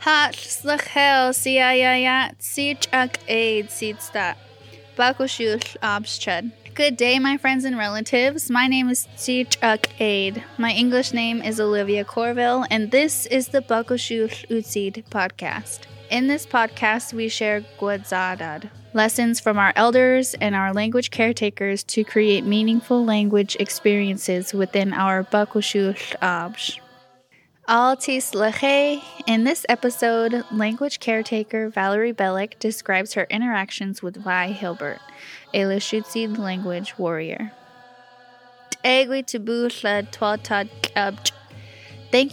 Hat slachel siayayat sichak aid seedsta. Bakushul obsched. Good day, my friends and relatives. My name is Sichak Aid. My English name is Olivia Corville, and this is the Bakushul Utsid podcast. In this podcast, we share Guadzadad, lessons from our elders and our language caretakers to create meaningful language experiences within our Bakushul Absh. Altis Leche. In this episode, language caretaker Valerie Bellack describes her interactions with Vi Hilbert, a Lushootseed language warrior. Thank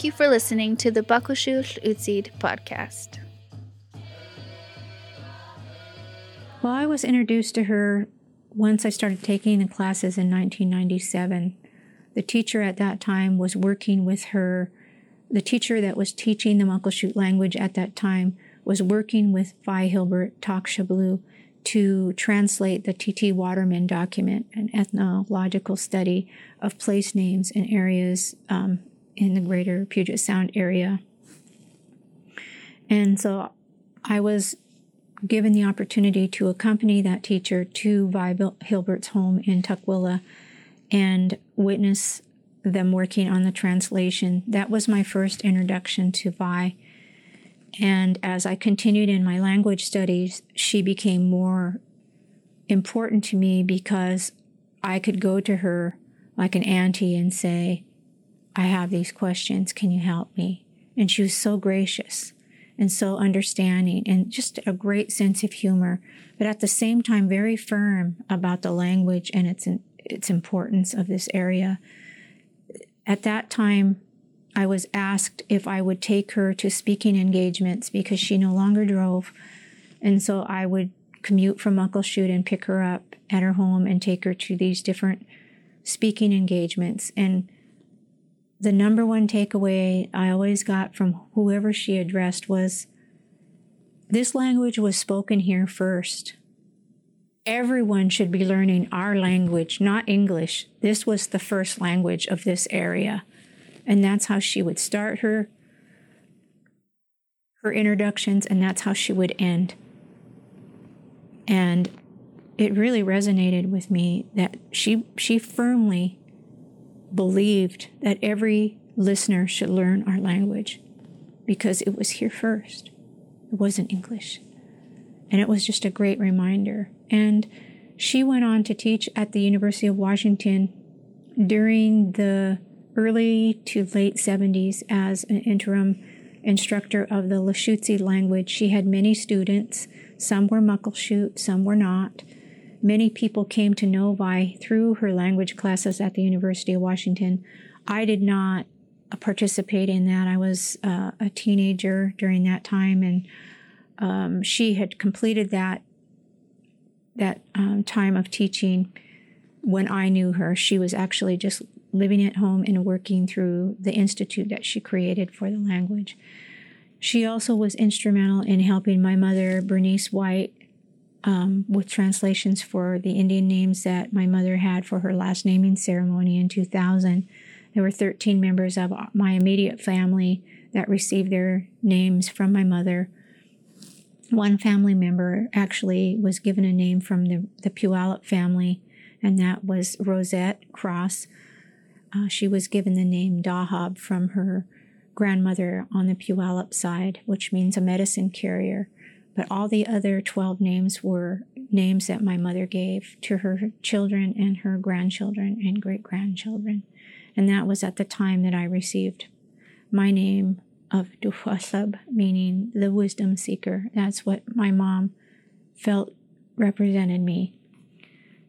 you for listening to the Bakushul Utsid podcast. Well, I was introduced to her once I started taking the classes in 1997. The teacher at that time was working with her the teacher that was teaching the Muckleshoot language at that time was working with Vi Hilbert Takshablu to translate the T.T. Waterman document, an ethnological study of place names and areas um, in the greater Puget Sound area. And so I was given the opportunity to accompany that teacher to Vi Hilbert's home in Tukwila and witness them working on the translation. That was my first introduction to Vi. And as I continued in my language studies, she became more important to me because I could go to her like an auntie and say, I have these questions. Can you help me? And she was so gracious and so understanding and just a great sense of humor, but at the same time, very firm about the language and its, its importance of this area. At that time, I was asked if I would take her to speaking engagements because she no longer drove. And so I would commute from Muckleshoot and pick her up at her home and take her to these different speaking engagements. And the number one takeaway I always got from whoever she addressed was this language was spoken here first everyone should be learning our language, not English. This was the first language of this area. And that's how she would start her her introductions and that's how she would end. And it really resonated with me that she she firmly believed that every listener should learn our language because it was here first. It wasn't English. And it was just a great reminder. And she went on to teach at the University of Washington during the early to late 70s as an interim instructor of the Lushootseed language. She had many students. Some were Muckleshoot, some were not. Many people came to know Vi through her language classes at the University of Washington. I did not participate in that. I was uh, a teenager during that time, and um, she had completed that that um, time of teaching when I knew her. She was actually just living at home and working through the institute that she created for the language. She also was instrumental in helping my mother, Bernice White, um, with translations for the Indian names that my mother had for her last naming ceremony in 2000. There were 13 members of my immediate family that received their names from my mother one family member actually was given a name from the, the Puyallup family, and that was Rosette Cross. Uh, she was given the name Dahab from her grandmother on the Puyallup side, which means a medicine carrier. But all the other 12 names were names that my mother gave to her children and her grandchildren and great grandchildren. And that was at the time that I received my name of Duhwasab, meaning the wisdom seeker. That's what my mom felt represented me.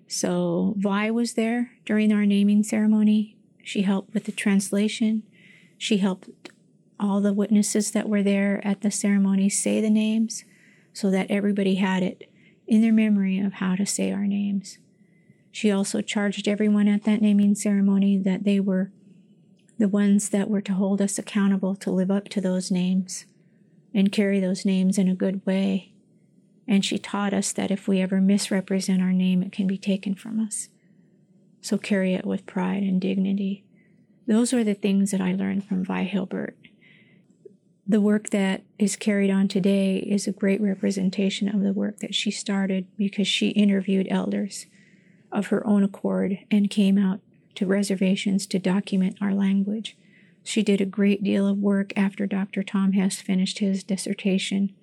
So Vi was there during our naming ceremony. She helped with the translation. She helped all the witnesses that were there at the ceremony say the names so that everybody had it in their memory of how to say our names. She also charged everyone at that naming ceremony that they were the ones that were to hold us accountable to live up to those names and carry those names in a good way. And she taught us that if we ever misrepresent our name, it can be taken from us. So carry it with pride and dignity. Those are the things that I learned from Vi Hilbert. the work that is carried on today is a great representation of the work that she started because she interviewed elders of her own accord and came out to reservations to document our language. She did a great deal of work after Dr. Thom Hess finished his dissertation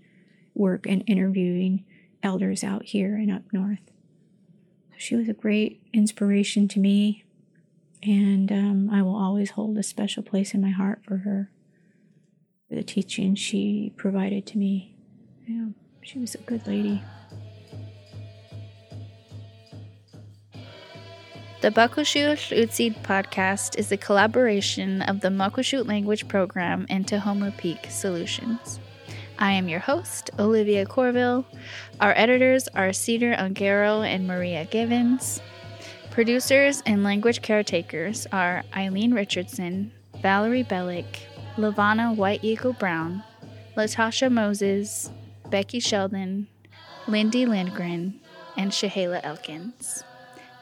work and interviewing elders out here and up north. She was a great inspiration to me, and um, I will always hold a special place in my heart for her, for the teaching she provided to me. Yeah, she was a good lady. The Muckleshoot Utsid podcast is a collaboration of the Muckleshoot Language Program and Tahoma Peak Solutions. I am your host, Olivia Corville. Our editors are Cedar Ungaro and Maria Givens. Producers and language caretakers are Eileen Richardson, Valerie Bellack, Lavana White Eagle Brown, Latasha Moses, Becky Sheldon, Lindy Lindgren, and Shahala Elkins.